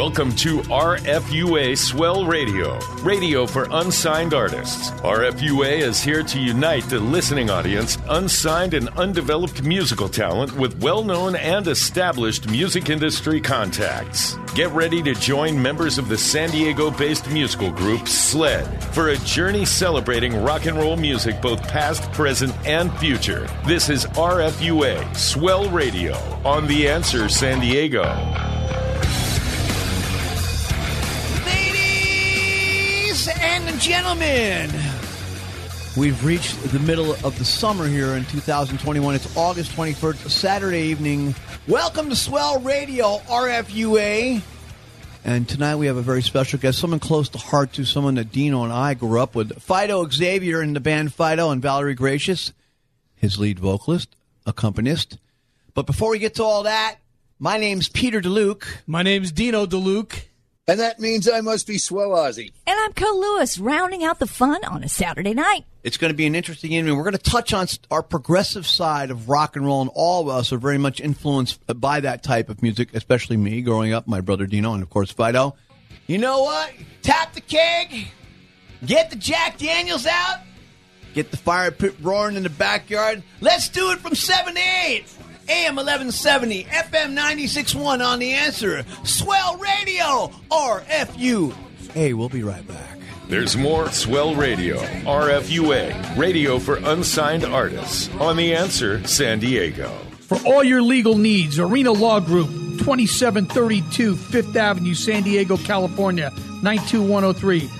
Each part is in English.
Welcome to RFUA Swell Radio, radio for unsigned artists. RFUA is here to unite the listening audience, unsigned and undeveloped musical talent with well known and established music industry contacts. Get ready to join members of the San Diego based musical group SLED for a journey celebrating rock and roll music both past, present, and future. This is RFUA Swell Radio on The Answer San Diego. Gentlemen, we've reached the middle of the summer here in 2021. It's August 21st, Saturday evening. Welcome to Swell Radio, RFUA. And tonight we have a very special guest, someone close to heart to someone that Dino and I grew up with. Phideaux Xavier in the band Phideaux and Valerie Gracious, his lead vocalist, accompanist. But before we get to all that, my name's Peter DeLuke. My name's Dino DeLuke. And that means I must be Swell Ozzy. And I'm Co Lewis, rounding out the fun on a Saturday night. It's going to be an interesting evening. We're going to touch on our progressive side of rock and roll, and all of us are very much influenced uh, by that type of music, especially me growing up, my brother Dino, and of course Phideaux. You know what? Tap the keg, get the Jack Daniels out, get the fire pit roaring in the backyard. Let's do it from 7 to 8. AM 1170, FM 96.1 on the answer. Swell Radio, RFU. Hey, we'll be right back. There's more Swell Radio, RFUA, radio for unsigned artists on The Answer San Diego. For all your legal needs, Arena Law Group, 2732 Fifth Avenue, San Diego, California, 92103.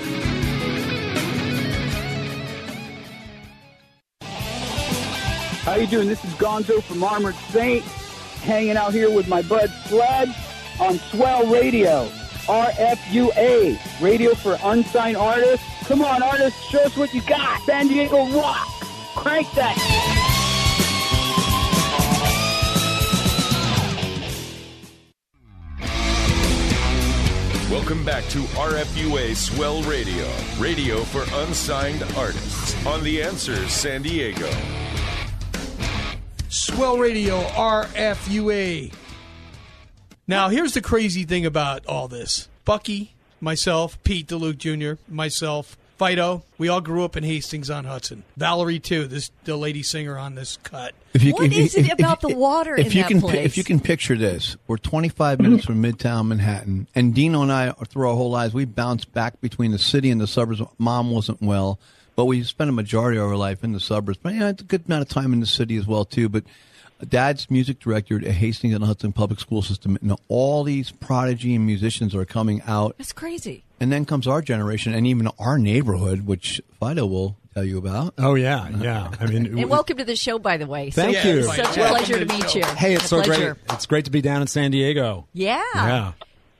How you doing? This is Gonzo from Armored Saint, hanging out here with my bud Sled on Swell Radio, RFUA, radio for unsigned artists. Come on, artists, show us what you got. San Diego rock. Crank that. Welcome back to RFUA Swell Radio, radio for unsigned artists on The Answer San Diego. Swell Radio RFUA. Now, here's the crazy thing about all this Bucky, myself, Pete DeLuke Jr., myself, Phideaux, we all grew up in Hastings on Hudson. Valerie, too, this the lady singer on this cut. If What is it about the water if in you that can, place? If you can picture this, we're 25 minutes from Midtown Manhattan, and Dino and I, through our whole lives, we bounced back between the city and the suburbs. Mom wasn't well, but we spent a majority of our life in the suburbs. But yeah, it's a good amount of time in the city as well, too. But Dad's music director at Hastings and Hudson Public School System, and all these prodigy and musicians are coming out. That's crazy. And then comes our generation, and even our neighborhood, which Phideaux will tell you about. Oh yeah, yeah. I mean, And welcome to the show, by the way. Thank So- you. Such a Welcome pleasure to to meet show. you. hey, it's A so pleasure. great. It's great to be down in San Diego. Yeah. Yeah.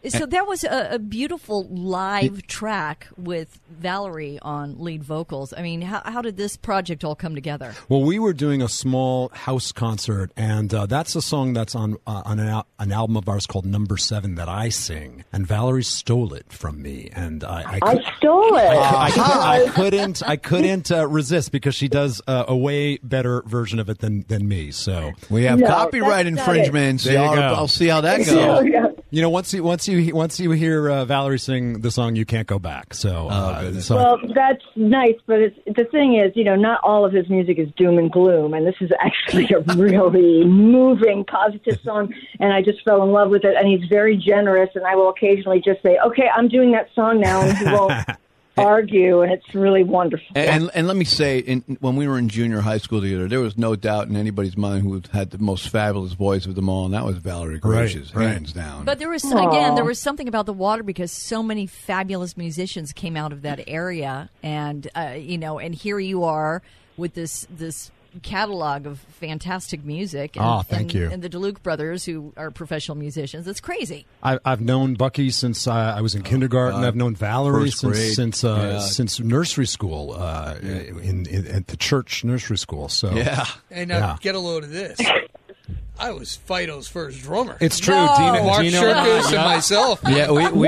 So that was a, a beautiful live track with Valerie on lead vocals. I mean, how, how did this project all come together? Well, we were doing a small house concert, and uh, that's a song that's on uh, on an, al- an album of ours called Number Seven that I sing, and Valerie stole it from me, and I I, I stole it. I, I, I couldn't I couldn't uh, resist because she does uh, a way better version of it than than me. So We have No, copyright that's infringements. There you I'll. I'll see how that Oh, goes. yeah. You know once you once you once you hear uh, Valerie sing the song, you can't go back. So, uh, so Well, that's nice, but it's, the thing is, you know, not all of his music is doom and gloom, and this is actually a really moving, positive song, and I just fell in love with it. And he's very generous, and I will occasionally just say, "Okay, I'm doing that song now," and he won't argue, and it's really wonderful. And, and let me say, in, when we were in junior high school together, there was no doubt in anybody's mind who had the most fabulous voice of them all, and that was Valerie Gracious, right. hands down. But there was again, there was something about the water because so many fabulous musicians came out of that area, and uh, you know, and here you are with this this catalog of fantastic music. And, Oh, thank and- you. And the DeLuke brothers, who are professional musicians, it's crazy. I, I've known Bucky since uh, I was in kindergarten. God. I've known Valerie First since grade. since uh, Yeah. since nursery school uh, in, in at the church nursery school. So yeah. And now Yeah. get a load of this. I was Phideaux's first drummer. it's true. No. Dino, Mark Dino and I, Sherkus and myself. Yeah, we, we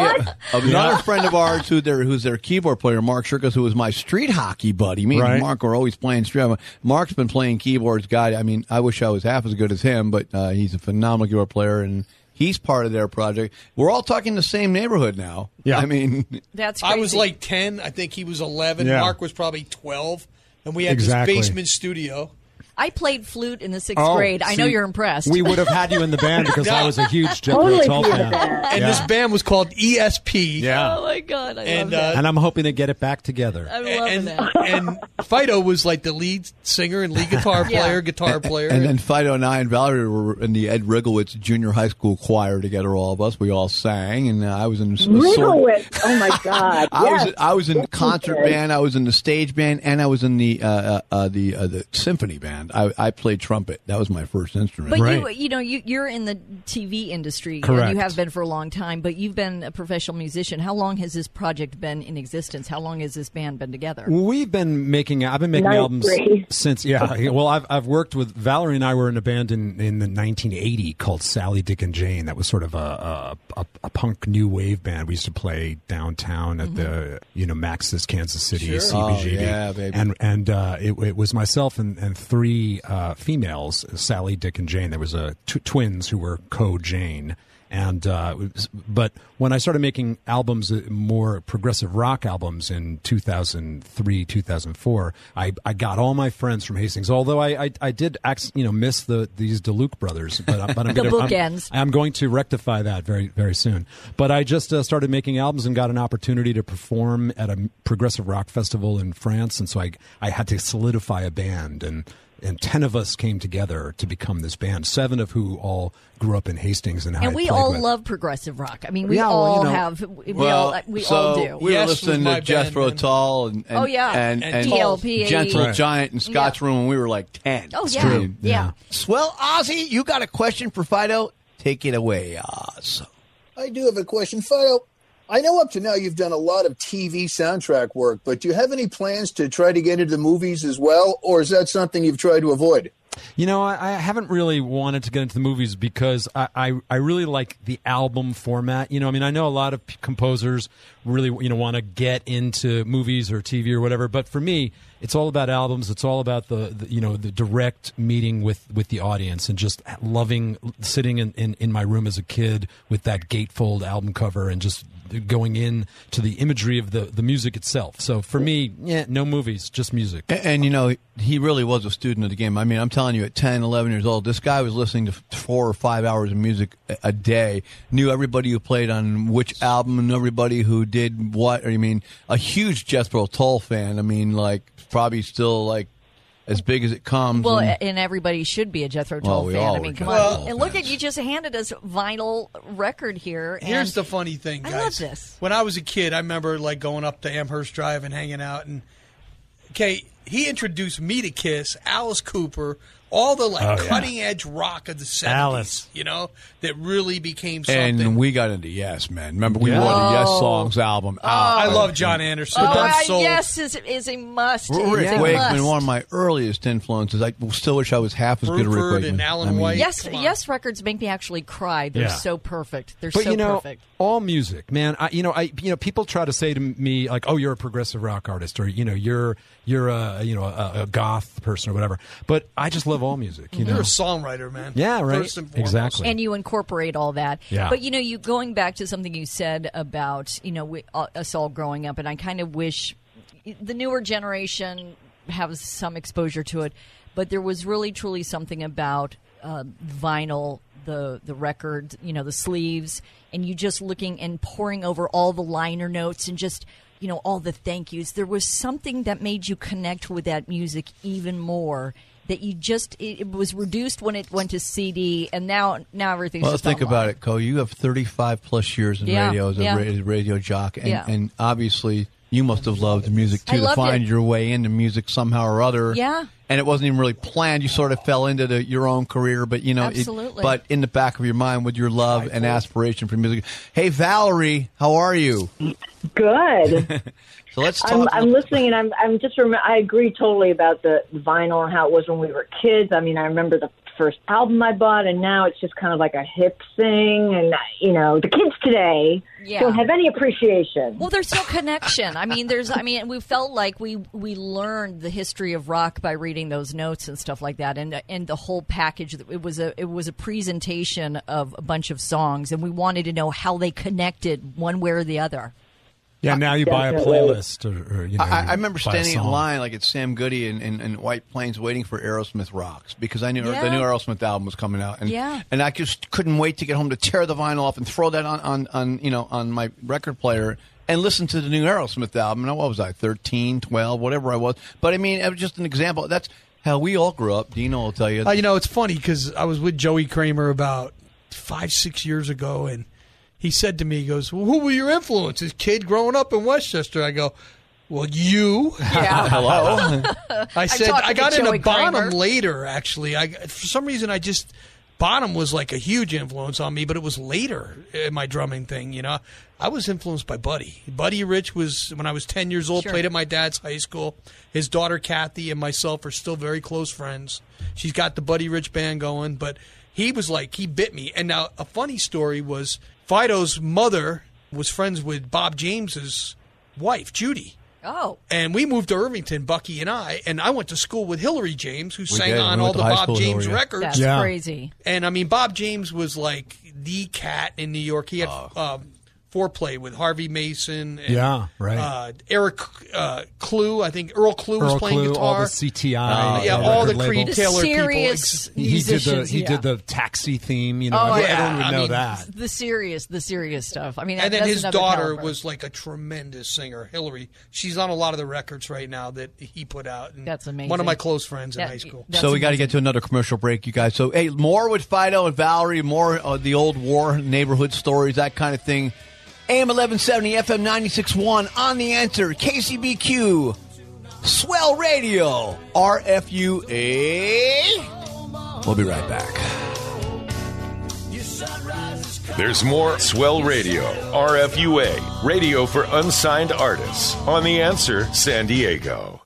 another friend of ours who their who's their keyboard player, Mark Sherkus, who was my street hockey buddy. Me Right. and Mark were always playing street. hockey. Mark's been playing keyboards, guy. I mean, I wish I was half as good as him, but uh, he's a phenomenal keyboard player, and he's part of their project. We're all talking the same neighborhood now. Yeah. I mean, That's crazy. I was like 10. I think he was 11. Yeah. Mark was probably 12. And we had Exactly. this basement studio. I played flute in the sixth Oh, grade. I know you're impressed. We would have had you in the band because I was a huge Jethro Totally Tull be in the fan. And Yeah. this band was called ESP. Yeah. oh my god, I And, love that. uh, And I'm hoping to get it back together. I'm loving And, that. and Phideaux was like the lead singer and lead guitar Yeah. player, guitar player. and then Phideaux and I and Valerie were in the Ed Rigowitz junior high school choir together. All of us, we all sang, and uh, I was in a sort- Rigowitz. Oh my God! I yes. was I was in Yes, concert band, I was in the stage band, and I was in the uh, uh, uh, the uh, the symphony band. I, I played trumpet. That was my first instrument. But you, Right. you know, you, you're in the TV industry, and Correct. you have been for a long time. But you've been a professional musician. How long has this project been in existence? How long has this band been together? We've been making. I've been making Ninth albums grade. since. Yeah. yeah, Well, I've I've worked with Valerie and I were in a band in in the 1980 called Sally Dick and Jane. That was sort of a a, a, a punk new wave band. We used to play downtown at the you know Max's Kansas City Sure. CBGB. Oh, yeah, baby. And and uh, it, it was myself and, and three uh, females, Sally, Dick, and Jane. There was a tw- twins who were co Jane. And uh, but when I started making albums, uh, more progressive rock albums in 2003, 2004, I, I got all my friends from Hastings. Although I I, I did ac- you know miss the these DeLuke brothers, but, but I'm The gonna, I'm- I'm, going to rectify that very very soon. But I just uh, started making albums and got an opportunity to perform at a progressive rock festival in France, and so I I had to solidify a band and. And ten of us came together to become this band. Seven of who all grew up in Hastings and, and we all with. love progressive rock. I mean, we Yeah, well, all you know- have. We well, all we so all do. We Yes were listening to Jethro band, Tull and, oh, and Oh, yeah. and, And and ELP. Gentle Right. Giant and Scott's Room when we were like ten. oh It's yeah, true. yeah. Yeah. Swell Ozzy, you got a question for Phideaux? Take it away, Oz. I do have a question, Phideaux. I know up to now you've done a lot of TV soundtrack work, but do you have any plans to try to get into the movies as well, or is that something you've tried to avoid? You know, I, I haven't really wanted to get into the movies because I, I, I really like the album format. You know, I mean, I know a lot of composers really, you know, want to get into movies or TV or whatever, but for me, it's all about albums. It's all about the, the you know, the direct meeting with, with the audience and just loving sitting in, in, in my room as a kid with that gatefold album cover and just going in to the imagery of the, the music itself. So for me, yeah, no movies, just music. And, and, you know, he really was a student of the game. I mean, I'm telling you, at 10, 11 years old, this guy was listening to four or five hours of music a, day, knew everybody who played on which album and everybody who did what. I mean, a huge Jethro Tull fan. I mean, like, probably still, like, as big as it comes. Well, and- and everybody should be a Jethro Tull we fan. I mean, come Jethro on. Tull and look at you just handed us vinyl record here. Here's the funny thing, I guys. love this. When I was a kid, I remember like going up to Amherst Drive and hanging out. And okay, he introduced me to Kiss, Alice Cooper, all the like Oh, yeah. cutting edge rock of the '70s. Alice. you know, that really became something. and we got into Yes, man. Remember, we Yeah. won the Yes Oh. Songs album. Oh, I love Jon Anderson. Oh, I'm yes, is, is a must. Rick It's a Wakeman, one of my earliest influences. I still wish I was half as good as Rick Bruford Wakeman. and Alan I mean, White. Yes, yes, records make me actually cry. They're Yeah. so perfect. They're But so you know, perfect. All music, man. I, you know, I, you know, people try to say to me like, "Oh, you're a progressive rock artist," or you know, you're you're a you know a, a goth person or whatever. But I just love all music. You You're a songwriter, man. Yeah, right. First and foremost. Exactly. and you incorporate all that. Yeah. But you know, you going back to something you said about you know we, uh, us all growing up, and I kind of wish the newer generation has some exposure to it. But there was really truly something about uh, vinyl, the the record, you know, the sleeves, and you just looking and poring over all the liner notes and just. you know all the thank yous. There was something that made you connect with that music even more. That you just it, it was reduced when it went to CD, and now now everything's. Well, think online. about it, Co. You have 35 plus years in Yeah, radio as a yeah. ra- radio jock, and, Yeah. and obviously you must have loved music I too to find it. your way into music somehow or other. Yeah. and it wasn't even really planned. You sort of fell into the, your own career, but you know, it- Absolutely. but in the back of your mind, with your love and aspiration for music. Hey, Valerie, how are you? Good. So let's talk. I'm, I'm listening, and I'm I'm just rem- I agree totally about the vinyl and how it was when we were kids. I mean, I remember the first album I bought, and now it's just kind of like a hip thing. And you know, the kids today Yeah. don't have any appreciation. Well, there's no connection. I mean, there's. I mean, we felt like we we learned the history of rock by reading those notes and stuff like that, and and the whole package. It was a it was a presentation of a bunch of songs, and we wanted to know how they connected one way or the other. Yeah, now you buy a playlist, or, or you know, I, you I remember standing in line like at Sam Goody and, and, and White Plains waiting for Aerosmith Rocks because I knew Yeah. the new Aerosmith album was coming out and Yeah. and I just couldn't wait to get home to tear the vinyl off and throw that on, on, on you know on my record player and listen to the new Aerosmith album. And what was I 13, 12, whatever I was. But I mean, it was just an example. That's how we all grew up. Dino will tell you. Uh, you know, it's funny because I was with Joey Kramer about five, six years ago, and he said to me, he goes, well, who were your influences, kid, growing up in Westchester? I go, well, you. Yeah. Hello. I said talking I to got Joey into Bonham Kramer. later. Actually, I for some reason I just Bonham was like a huge influence on me, but it was later in my drumming thing. You know, I was influenced by Buddy. Buddy Rich was when I was ten years old. Sure. Played at my dad's high school. His daughter Cathy and myself are still very close friends. She's got the Buddy Rich band going, but he was like he bit me. And now a funny story was Phideaux's mother was friends with Bob James's wife, Judy Oh, and we moved to Irvington, Bucky and I, and I went to school with Hilary James, who sang did. on We all the Bob James records. that's Yeah. crazy. And I mean, Bob James was like the cat in New York. He had Oh. um, Fourplay with Harvey Mason. And, Yeah, right. Uh, Eric uh, Klugh, I think Earl Klugh was playing Klugh, guitar. all the CTI, Uh, yeah, uh, all the Creed label. The Taylor serious people. He did the he yeah. did the taxi theme. You know, Oh, everyone, yeah. everyone would I know mean, that. The serious, the serious stuff. I mean, and then his daughter caliber. was like a tremendous singer, Hilary. She's on a lot of the records right now that he put out. And That's amazing. One of my close friends in high school. so we got to get to another commercial break, you guys. So hey, more with Phideaux and Valerie, more uh, the old war neighborhood stories, that kind of thing. AM eleven seventy, FM ninety six one on the answer, KCBQ, Swell Radio, RFUA. We'll be right back. There's more Swell Radio, RFUA, radio for unsigned artists, on The Answer San Diego.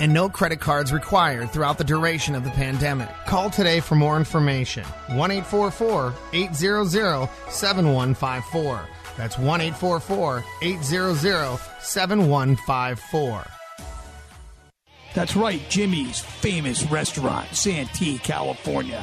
and no credit cards required throughout the duration of the pandemic. Call today for more information. 1 844 800 7154. That's 1 844 800 7154. That's right, Jimmy's famous restaurant, Santee, California.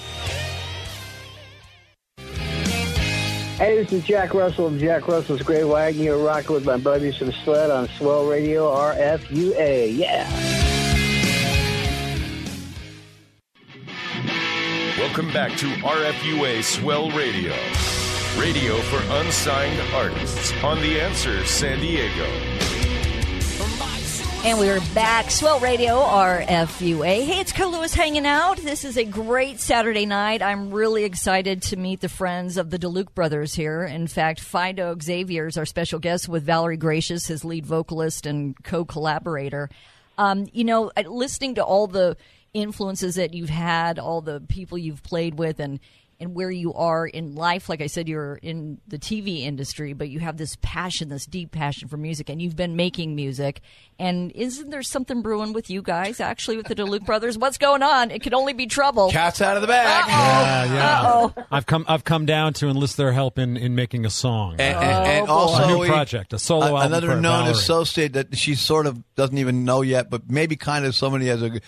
Hey, this is Jack Russell of Jack Russell's Great White. You're rocking with my buddies from Sled on Swell Radio RFUA. Yeah. Welcome back to RFUA Swell Radio, radio for unsigned artists on The Answer San Diego. And we're back. Swell Radio, RFUA. Hey, it's Carl Lewis hanging out. This is a great Saturday night. I'm really excited to meet the friends of the DeLuke brothers here. In fact, Phideaux Xavier is our special guest with Valerie Gracious, his lead vocalist and co collaborator. Um, you know, listening to all the influences that you've had, all the people you've played with, and and where you are in life. Like I said, you're in the TV industry, but you have this passion, this deep passion for music, and you've been making music. And isn't there something brewing with you guys, actually, with the DeLuke brothers? What's going on? It could only be trouble. Cat's out of the bag. Yeah, yeah. Uh-oh. I've come I've come down to enlist their help in, in making a song. And, and, oh, and Oh, also a new we- project, a solo a- album another for known Valerie. associate that she sort of doesn't even know yet, but maybe kind of somebody has a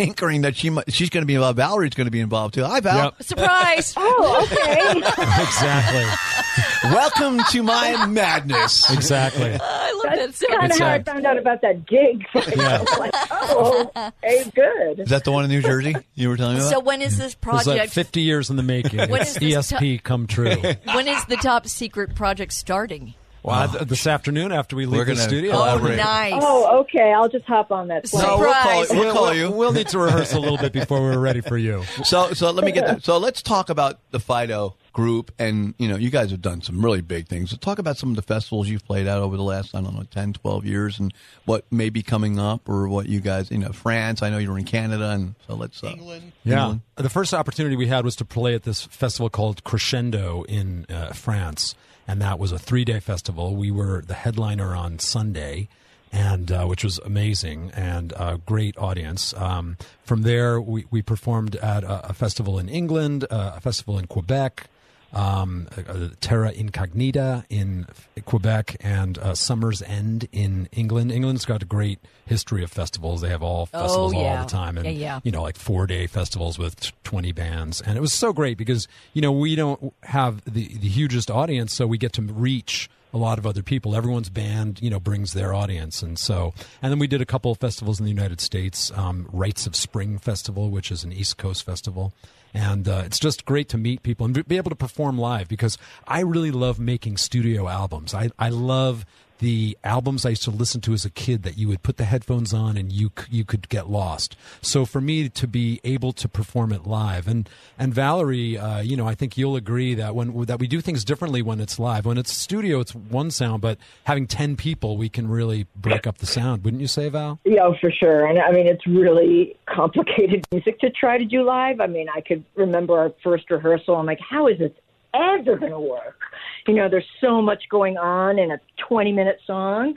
anchoring that she might, she's going to be involved. Valerie's going to be involved too. Hi, Val. Yep. Surprise! Oh, okay. exactly. Welcome to my madness. Exactly. I love That's that. kind of how uh, I found out about that gig. Yeah. like, oh, hey, good. Is that the one in New Jersey you were telling me about? So when is this It was like project? 50 years in the making. When It's is this ESP come true. when is the top secret project starting? Well, th- this afternoon after we leave the gonna studio. Oh, nice. Oh, okay. I'll just hop on that plane. no, we'll call, Surprise. we'll call you. We'll need to rehearse a little bit before we're ready for you. So, so let me get that. So let's talk about the Phideaux group, and you know, you guys have done some really big things. So talk about some of the festivals you've played at over the last, I don't know, 10, 12 years, and what may be coming up, or what you guys, you know, France. I know you were in Canada, and so let's uh, England. Yeah. The first opportunity we had was to play at this festival called Crescendo in uh, France. And that was a three day festival. We were the headliner on Sunday, and uh, which was amazing and a great audience. Um, from there, we, we performed at a, a festival in England, uh, a festival in Quebec, um, uh, Terra Incognita in Quebec, and uh, Summer's End in England. England's got a great history of festivals. They have all festivals all yeah. the time, and Yeah, yeah. you know, like four day festivals with 20 bands. And it was so great because, you know, we don't have the, the hugest audience, so we get to reach a lot of other people. Everyone's band, you know, brings their audience. And so, and then we did a couple of festivals in the United States, um, Rites of Spring Festival, which is an East Coast festival. And uh, it's just great to meet people and be able to perform live because I really love making studio albums. I, I love the albums I used to listen to as a kid that you would put the headphones on and you you could get lost. So for me to be able to perform it live and and Valerie, uh, you know, I think you'll agree that when that we do things differently when it's live. When it's studio, it's one sound, but having ten people, we can really break up the sound. Wouldn't you say, Val? Yeah, for sure. And I mean, it's really complicated music to try to do live. I mean, I could remember our first rehearsal. I'm like, how is this ever going to work? You know, there's so much going on in a 20 minute song.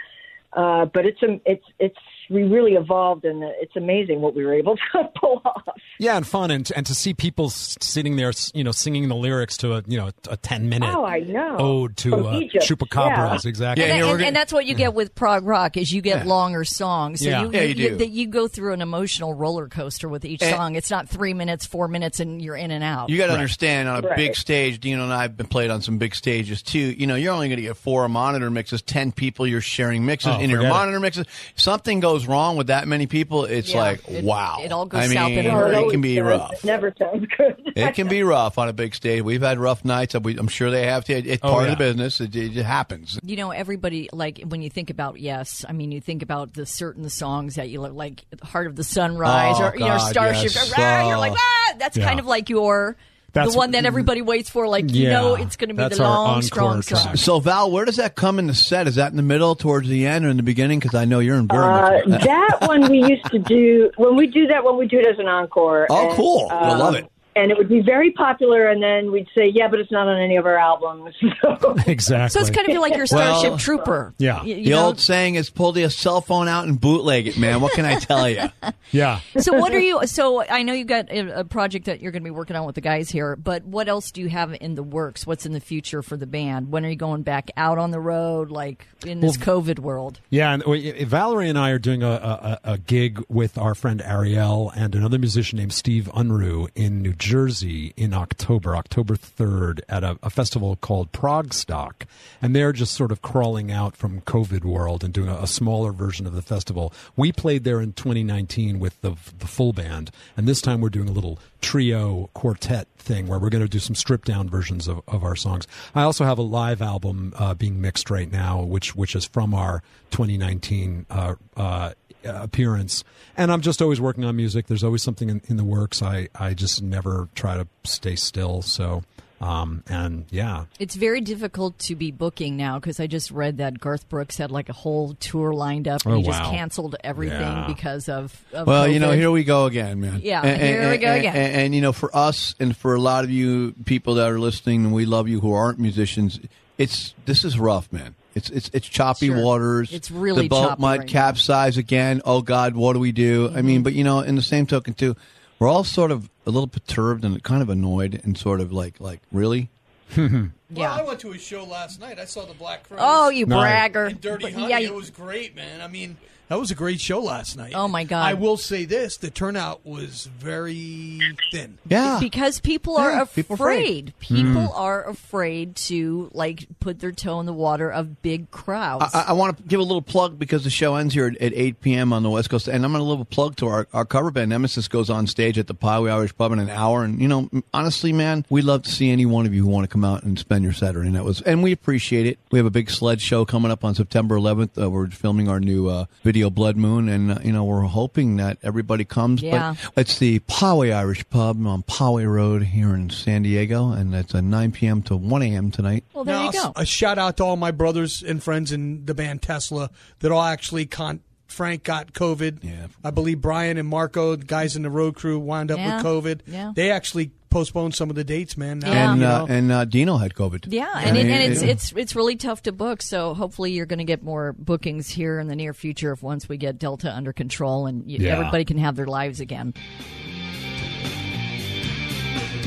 Uh, but it's a, it's it's we really evolved, and it's amazing what we were able to pull off. Yeah, and fun, and and to see people sitting there, you know, singing the lyrics to a you know a ten minute Oh, I know. ode to From uh, Egypt, chupacabras. yeah. Exactly. Yeah, and, here and, and that's what you get with prog rock is you get Yeah. longer songs. So Yeah. you, Yeah, you do. that you go through an emotional roller coaster with each And- song. It's not three minutes, four minutes, and you're in and out. You got to understand on a Right. big stage. Dino and I have been played on some big stages too. You know, you're only going to get four monitor mixes, ten people. You're sharing mixes Oh, in your forget it. monitor mixes. Something goes wrong with that many people, it's Yeah, like it- wow. it all goes I mean, south in a hurry. it it can be does. rough. It never sounds good. It can be rough on a big stage. We've had rough nights. We- I'm sure they have to. It's Oh, part yeah. of the business. It, it happens. you know, everybody like when you think about yes, I mean you think about the certain songs that you look like Heart of the Sunrise Oh, or you know Starship. yes. Ah, you're Oh. like ah, that's Yeah. kind of like your That's the one that everybody waits for. Like you Yeah, know, it's going to be that's the long, encore strong track. song. So Val, where does that come in the set? Is that in the middle, towards the end, or in the beginning? Because I know you're in very Uh, that one we used to do when we do that when we do it as an encore. Oh, And, cool. I um, love it. And it would be very popular, and then we'd say, "Yeah, but it's not on any of our albums." So, exactly. So it's kind of like your Starship Well, Trooper. Yeah. Y- you the know? old saying is pull the cell phone out and bootleg it, man. What can I tell you? yeah. so what are you? So I know you've got a, a project that you're going to be working on with the guys here, but what else do you have in the works? What's in the future for the band? When are you going back out on the road, like in this COVID world? Yeah, and we, Valerie and I are doing a, a, a gig with our friend Ariel and another musician named Steve Unruh in New Jersey in October, October 3rd, at a, a festival called ProgStock. And they're just sort of crawling out from COVID world and doing a, a smaller version of the festival. We played there in 2019 with the, the full band, and this time we're doing a little trio quartet thing where we're going to do some stripped down versions of, of our songs. I also have a live album uh, being mixed right now, which which is from our 2019 uh, uh, appearance. And I'm just always working on music. There's always something in, in the works. I I just never try to stay still. So. Um, and yeah, It's very difficult to be booking now because I just read that Garth Brooks had like a whole tour lined up and Oh, he just wow. canceled everything Yeah. because of, of Well, you know, here we go again, man. Yeah, And- here and- we go and- again. And, and, you know, for us and for a lot of you people that are listening, and we love you who aren't musicians. It's this is rough, man. It's it's it's choppy Sure. waters. It's really the boat choppy might right now. capsize again. Oh God, what do we do? I mean, mm-hmm. but you know, in the same token too, we're all sort of a little perturbed and kind of annoyed and sort of like like really. Well, Yeah. I went to a show last night. I saw the Black Crowes. Oh, you bragger. and Dirty But, Honey. yeah, it you- was great, man. I mean, that was a great show last night. Oh, my God. I will say this: the turnout was very thin. Yeah, because people are Yeah, people afraid. afraid. People are afraid to like put their toe in the water of big crowds. I, I want to give a little plug because the show ends here at, at 8 p.m. on the West Coast, and I'm going to give a little plug to our, our cover band. Nemesis goes on stage at the Poway Irish Pub in an hour, and you know, honestly, man, we love to see any one of you who want to come out and spend your Saturday night with us, and we appreciate it. We have a big sled show coming up on September 11th. Uh, we're filming our new uh, video, Blood Moon, and uh, you know, we're hoping that everybody comes. Yeah. But it's the Poway Irish Pub on Poway Road here in San Diego, and it's a 9 p.m. to 1 a.m. tonight. well, there Now, you go. A shout out to all my brothers and friends in the band Tesla that all actually con. Frank got COVID. Yeah. I believe Brian and Marco, the guys in the road crew, wound up Yeah. with COVID. Yeah. They actually postponed some of the dates, man. Now, And you uh, and uh, Dino had COVID. Yeah, and, it, mean, and it's it- it's it's really tough to book. So hopefully you're going to get more bookings here in the near future. If once we get Delta under control and y Yeah. everybody can have their lives again.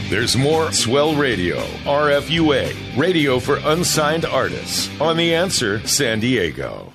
There's more Swell Radio, RFUA, radio for unsigned artists, on The Answer San Diego.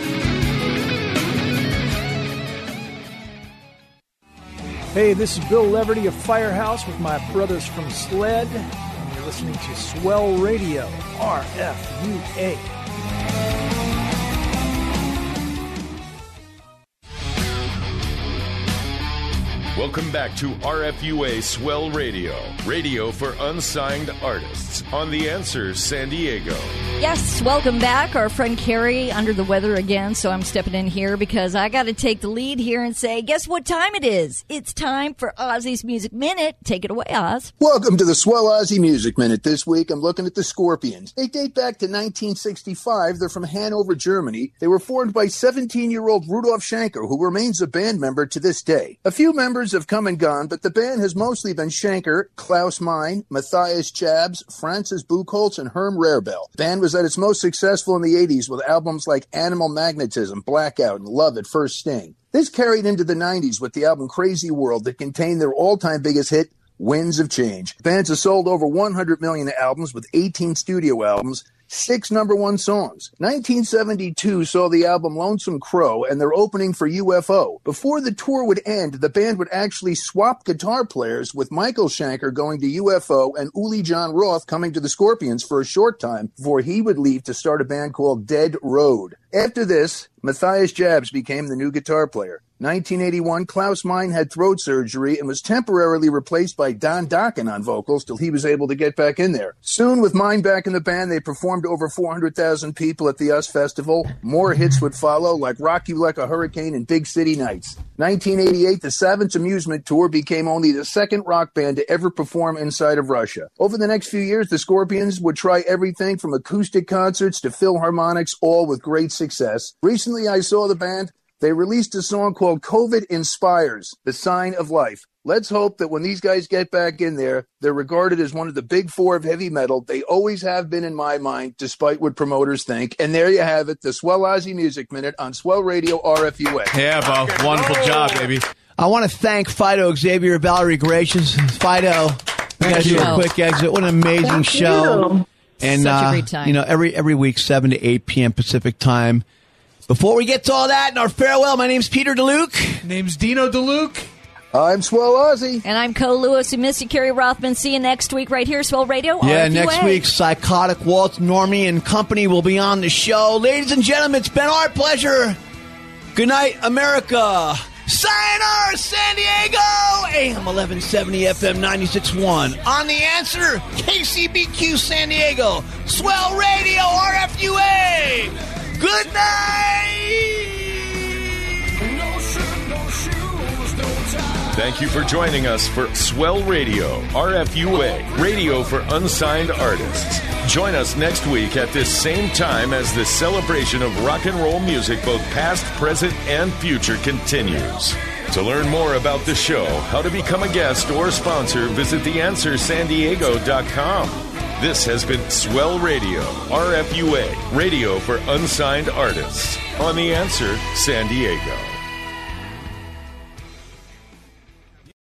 Hey, this is Bill Leverty of Firehouse with my brothers from Sled, and you're listening to Swell Radio, RFUA. Welcome back to RFUA Swell Radio, radio for unsigned artists, on The Answer San Diego. Yes, welcome back. Our friend Carrie under the weather again, so I'm stepping in here because I got to take the lead here and say, guess what time it is? It's time for Ozzy's Music Minute. Take it away, Oz. Welcome to the Swell Ozzy Music Minute. This week I'm looking at the Scorpions. They date back to 1965. They're from Hanover, Germany. They were formed by 17 year old Rudolf Schenker, who remains a band member to this day. A few members have come and gone, but the band has mostly been Schenker, Klaus Meine, Matthias Jabs, Francis Buchholz, and Herm Rarebell. The band was at its most successful in the 80s with albums like Animal Magnetism, Blackout, and Love at First Sting. This carried into the 90s with the album Crazy World that contained their all-time biggest hit, Winds of Change. The Bands have sold over 100 million albums with 18 studio albums, six number one songs. 1972 saw the album Lonesome Crow and their opening for UFO. Before the tour would end, the band would actually swap guitar players with Michael Schenker going to UFO and Uli Jon Roth coming to the Scorpions for a short time before he would leave to start a band called Dead Road. After this, Matthias Jabs became the new guitar player. 1981, Klaus Meine had throat surgery and was temporarily replaced by Don Dokken on vocals till he was able to get back in there. Soon, with Meine back in the band, they performed to over 400,000 people at the US Festival. More hits would follow, like Rock You Like a Hurricane and Big City Nights. 1988, the Savage Amusement Tour became only the second rock band to ever perform inside of Russia. Over the next few years, the Scorpions would try everything from acoustic concerts to philharmonics, all with great success. Recently, I saw the band. They released a song called COVID Inspires, the sign of life. Let's hope that when these guys get back in there, they're regarded as one of the big four of heavy metal. They always have been in my mind, despite what promoters think. And there you have it, the Swell Ozzy Music Minute on Swell Radio RFUA. Yeah, Bo. Wonderful job, baby. I want to thank Phideaux, Xavier, Valerie Gracious. Phideaux, you guys you. do a quick exit. What an amazing Thank show. you. And, Such a uh, great time. you know, every every week, 7 to 8 p.m. Pacific time. Before we get to all that and our farewell, my name's Peter DeLuke. Name's Dino DeLuke. I'm Swell Ozzy. And I'm Co Lewis. We miss you, Kerry Rothman. See you next week right here, Swell Radio. Yeah, RFUA. next week, Psychotic Waltz Normie and company will be on the show. Ladies and gentlemen, it's been our pleasure. Good night, America. Sayonara, San Diego. AM 1170, FM 96.1. On the answer, KCBQ San Diego. Swell Radio, RFUA. Good night. Thank you for joining us for Swell Radio, RFUA, radio for unsigned artists. Join us next week at this same time as the celebration of rock and roll music, both past, present, and future, continues. To learn more about the show, how to become a guest or sponsor, visit theanswersandiego.com. This has been Swell Radio, RFUA, radio for unsigned artists. On The Answer, San Diego.